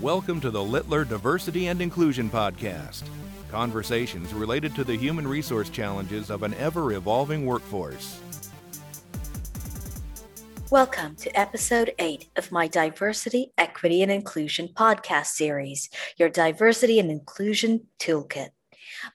Welcome to the Littler Diversity and Inclusion Podcast. Conversations related to the human resource challenges of an ever evolving workforce. Welcome to episode 8 of my Diversity, Equity, and Inclusion podcast series, your diversity and inclusion toolkit.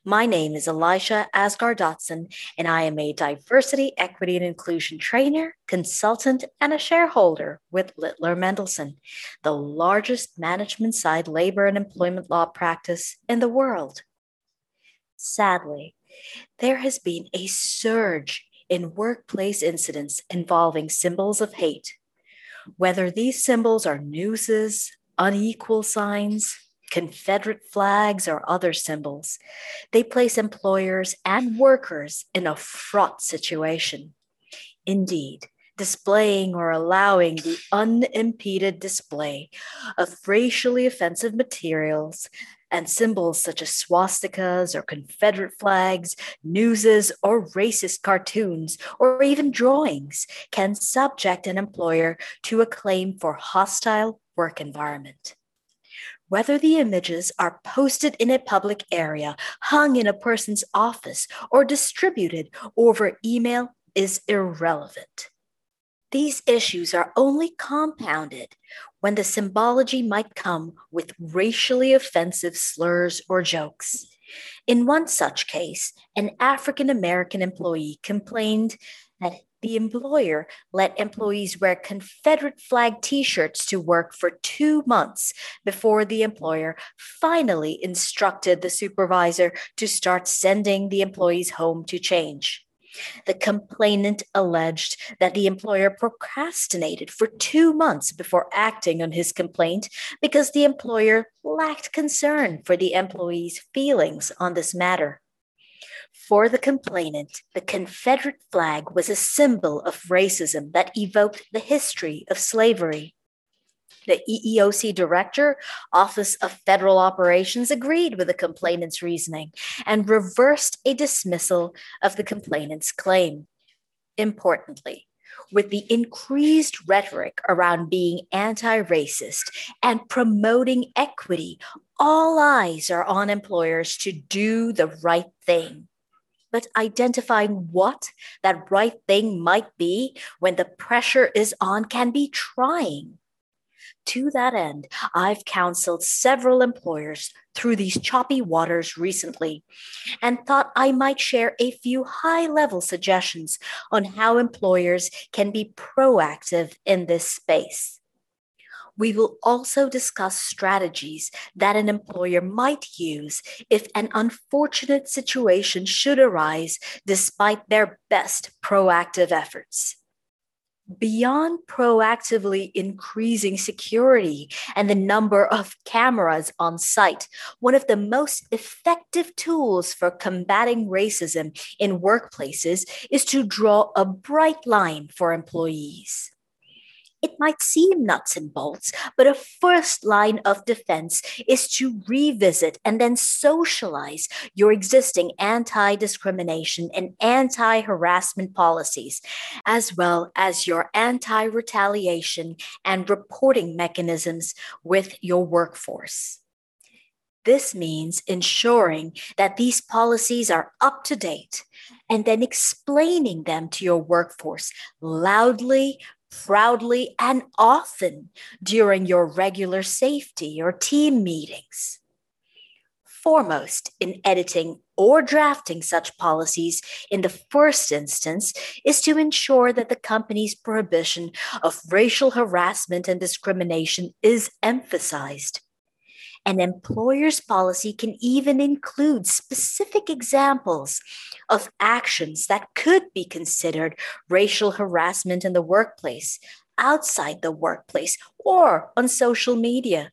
My name is Alyesha Asghar Dotson, and I am a diversity, equity, and inclusion trainer, consultant, and a shareholder with Littler Mendelson, the largest management side labor and employment law practice in the world. Sadly, there has been a surge in workplace incidents involving symbols of hate. Whether these symbols are nooses, unequal signs, Confederate flags, or other symbols. They place employers and workers in a fraught situation. Indeed, displaying or allowing the unimpeded display of racially offensive materials and symbols such as swastikas or Confederate flags, nooses, or racist cartoons, or even drawings can subject an employer to a claim for hostile work environment. Whether the images are posted in a public area, hung in a person's office, or distributed over email is irrelevant. These issues are only compounded when the symbology might come with racially offensive slurs or jokes. In one such case, an African American employee complained that the employer let employees wear Confederate flag t shirts to work for two months before the employer finally instructed the supervisor to start sending the employees home to change. The complainant alleged that the employer procrastinated for two months before acting on his complaint because the employer lacked concern for the employee's feelings on this matter. For the complainant, the Confederate flag was a symbol of racism that evoked the history of slavery. The EEOC director, Office of Federal Operations, agreed with the complainant's reasoning and reversed a dismissal of the complainant's claim. Importantly, with the increased rhetoric around being anti racist and promoting equity, all eyes are on employers to do the right thing but identifying what that right thing might be when the pressure is on can be trying. To that end, I've counseled several employers through these choppy waters recently and thought I might share a few high level suggestions on how employers can be proactive in this space. We will also discuss strategies that an employer might use if an unfortunate situation should arise despite their best proactive efforts. Beyond proactively increasing security and the number of cameras on site, one of the most effective tools for combating racism in workplaces is to draw a bright line for employees. It might seem nuts and bolts, but a first line of defense is to revisit and then socialize your existing anti discrimination and anti harassment policies, as well as your anti retaliation and reporting mechanisms with your workforce. This means ensuring that these policies are up to date and then explaining them to your workforce loudly, proudly and often during your regular safety or team meetings. Foremost in editing or drafting such policies in the first instance is to ensure that the company's prohibition of racial harassment and discrimination is emphasized. An employer's policy can even include specific examples of actions that could be considered racial harassment in the workplace, outside the workplace, or on social media.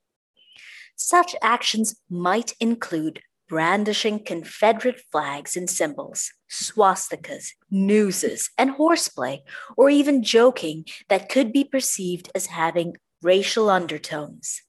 Such actions might include brandishing Confederate flags and symbols, swastikas, nooses, and horseplay, or even joking that could be perceived as having racial undertones.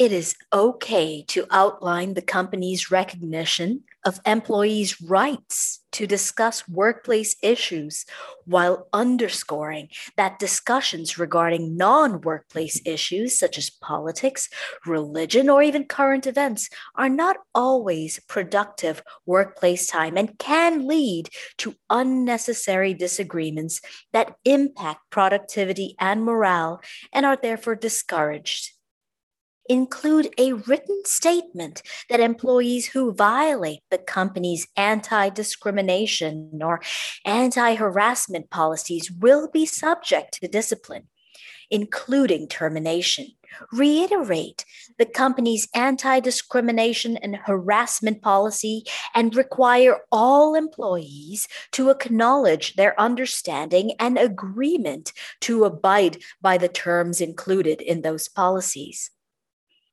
It is okay to outline the company's recognition of employees' rights to discuss workplace issues while underscoring that discussions regarding non workplace issues such as politics, religion, or even current events are not always productive workplace time and can lead to unnecessary disagreements that impact productivity and morale and are therefore discouraged include a written statement that employees who violate the company's anti discrimination or anti harassment policies will be subject to discipline, including termination. Reiterate the company's anti discrimination and harassment policy and require all employees to acknowledge their understanding and agreement to abide by the terms included in those policies.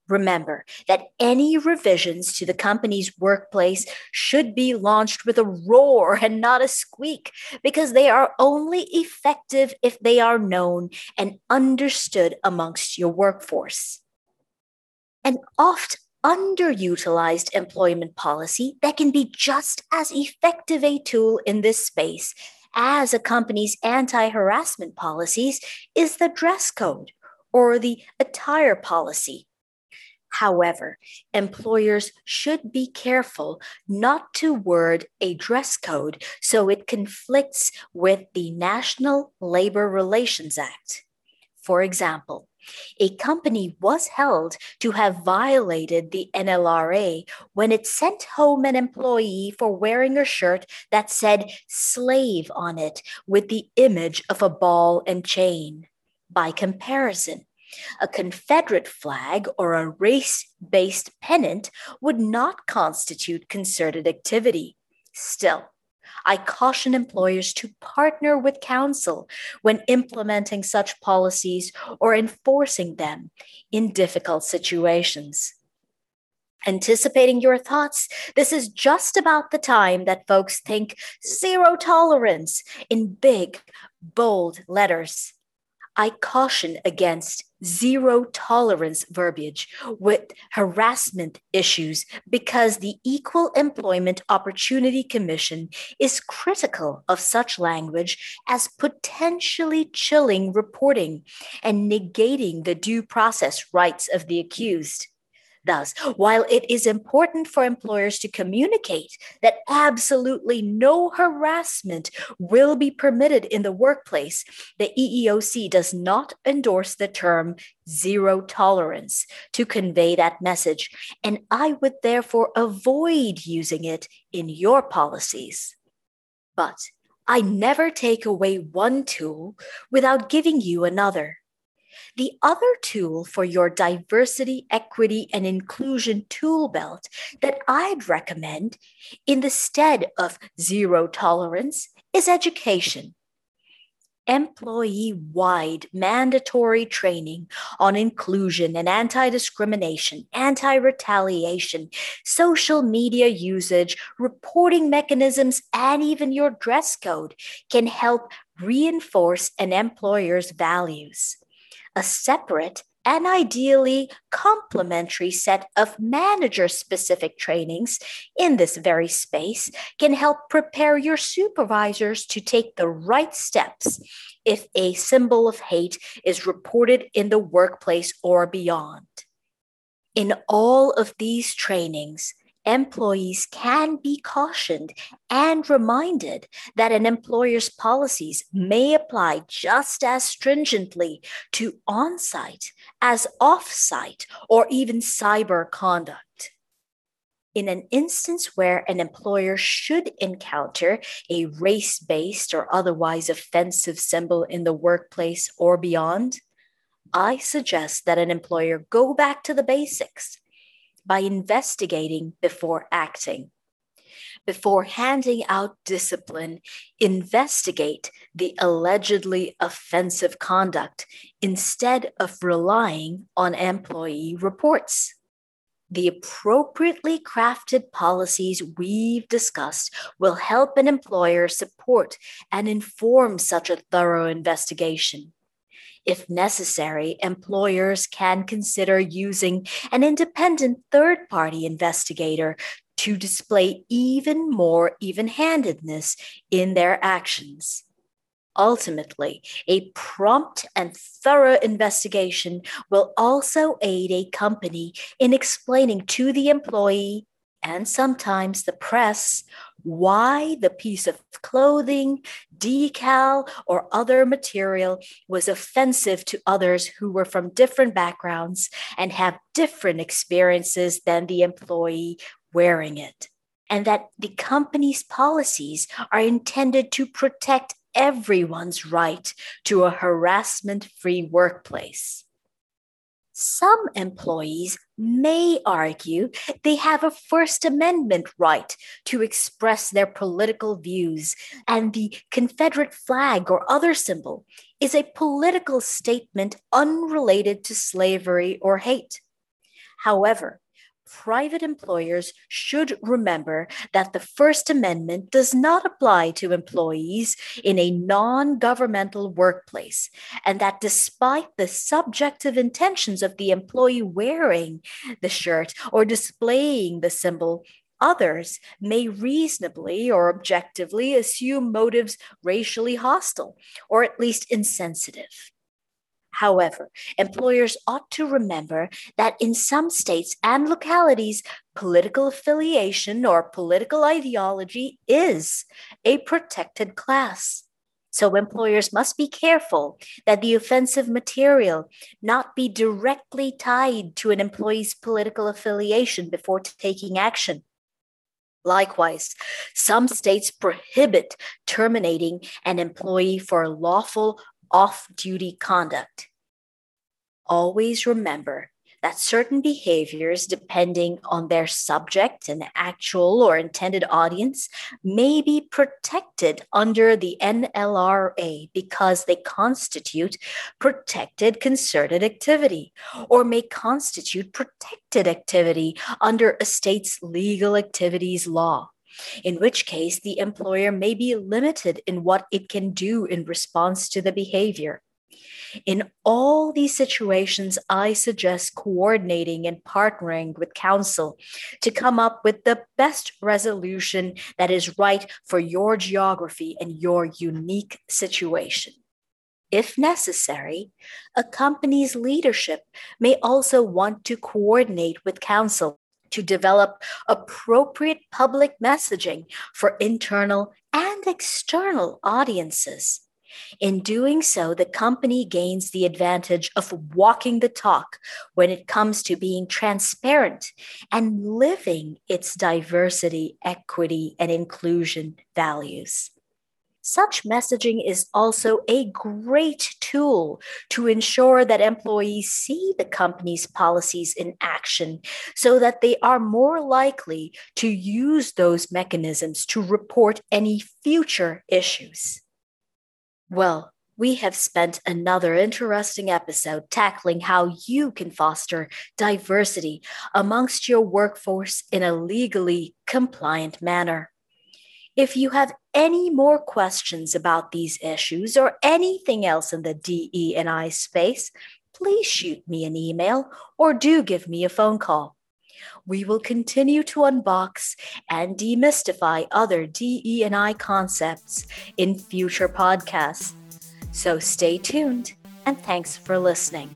Remember that any revisions to the company's workplace should be launched with a roar and not a squeak because they are only effective if they are known and understood amongst your workforce. An oft underutilized employment policy that can be just as effective a tool in this space as a company's anti harassment policies is the dress code or the attire policy However, employers should be careful not to word a dress code so it conflicts with the National Labor Relations Act. For example, a company was held to have violated the NLRA when it sent home an employee for wearing a shirt that said slave on it with the image of a ball and chain. By comparison, a Confederate flag or a race based pennant would not constitute concerted activity. Still, I caution employers to partner with counsel when implementing such policies or enforcing them in difficult situations. Anticipating your thoughts, this is just about the time that folks think zero tolerance in big, bold letters. I caution against zero tolerance verbiage with harassment issues because the Equal Employment Opportunity Commission is critical of such language as potentially chilling reporting and negating the due process rights of the accused. Thus, while it is important for employers to communicate that absolutely no harassment will be permitted in the workplace, the EEOC does not endorse the term zero tolerance to convey that message, and I would therefore avoid using it in your policies. But I never take away one tool without giving you another. The other tool for your diversity, equity, and inclusion tool belt that I'd recommend in the stead of zero tolerance is education. Employee wide mandatory training on inclusion and anti discrimination, anti retaliation, social media usage, reporting mechanisms, and even your dress code can help reinforce an employer's values a separate and ideally complementary set of manager specific trainings in this very space can help prepare your supervisors to take the right steps if a symbol of hate is reported in the workplace or beyond. In all of these trainings, employees can be cautioned and reminded that an employer's policies may apply just as stringently to on site as off site or even cyber conduct. In an instance where an employer should encounter a race based or otherwise offensive symbol in the workplace or beyond, I suggest that an employer go back to the basics by investigating before acting. Before handing out discipline, investigate the allegedly offensive conduct instead of relying on employee reports. The appropriately crafted policies we've discussed will help an employer support and inform such a thorough investigation. If necessary, employers can consider using an independent third party investigator to display even more even handedness in their actions. Ultimately, a prompt and thorough investigation will also aid a company in explaining to the employee and sometimes the press why the piece of clothing, decal, or other material was offensive to others who were from different backgrounds and have different experiences than the employee wearing it. And that the company's policies are intended to protect everyone's right to a harassment free workplace. Some employees may argue they have a First Amendment right to express their political views, and the Confederate flag or other symbol is a political statement unrelated to slavery or hate. However, private employers should remember that the First Amendment does not apply to employees in a non governmental workplace, and that despite the subjective intentions of the employee wearing the shirt or displaying the symbol, Others may reasonably or objectively assume motives racially hostile or at least insensitive. However, employers ought to remember that in some states and localities, political affiliation or political ideology is a protected class. So employers must be careful that the offensive material not be directly tied to an employee's political affiliation before taking action. Likewise, some states prohibit terminating an employee for lawful off duty conduct. Always remember that certain behaviors, depending on their subject and actual or intended audience, may be protected under the NLRA because they constitute protected concerted activity or may constitute protected activity under a state's legal activities law in which case the employer may be limited in what it can do in response to the behavior. In all these situations, I suggest coordinating and partnering with counsel to come up with the best resolution that is right for your geography and your unique situation. If necessary, a company's leadership may also want to coordinate with counsel to develop appropriate public messaging for internal and external audiences. In doing so, the company gains the advantage of walking the talk when it comes to being transparent and living its diversity, equity, and inclusion values. Such messaging is also a great tool to ensure that employees see the company's policies in action so that they are more likely to use those mechanisms to report any future issues. Well, we have spent another interesting episode tackling how you can foster diversity amongst your workforce in a legally compliant manner. If you have any more questions about these issues or anything else in the DE and I space, please shoot me an email or do give me a phone call. We will continue to unbox and demystify other DE and I concepts in future podcasts. So stay tuned and thanks for listening.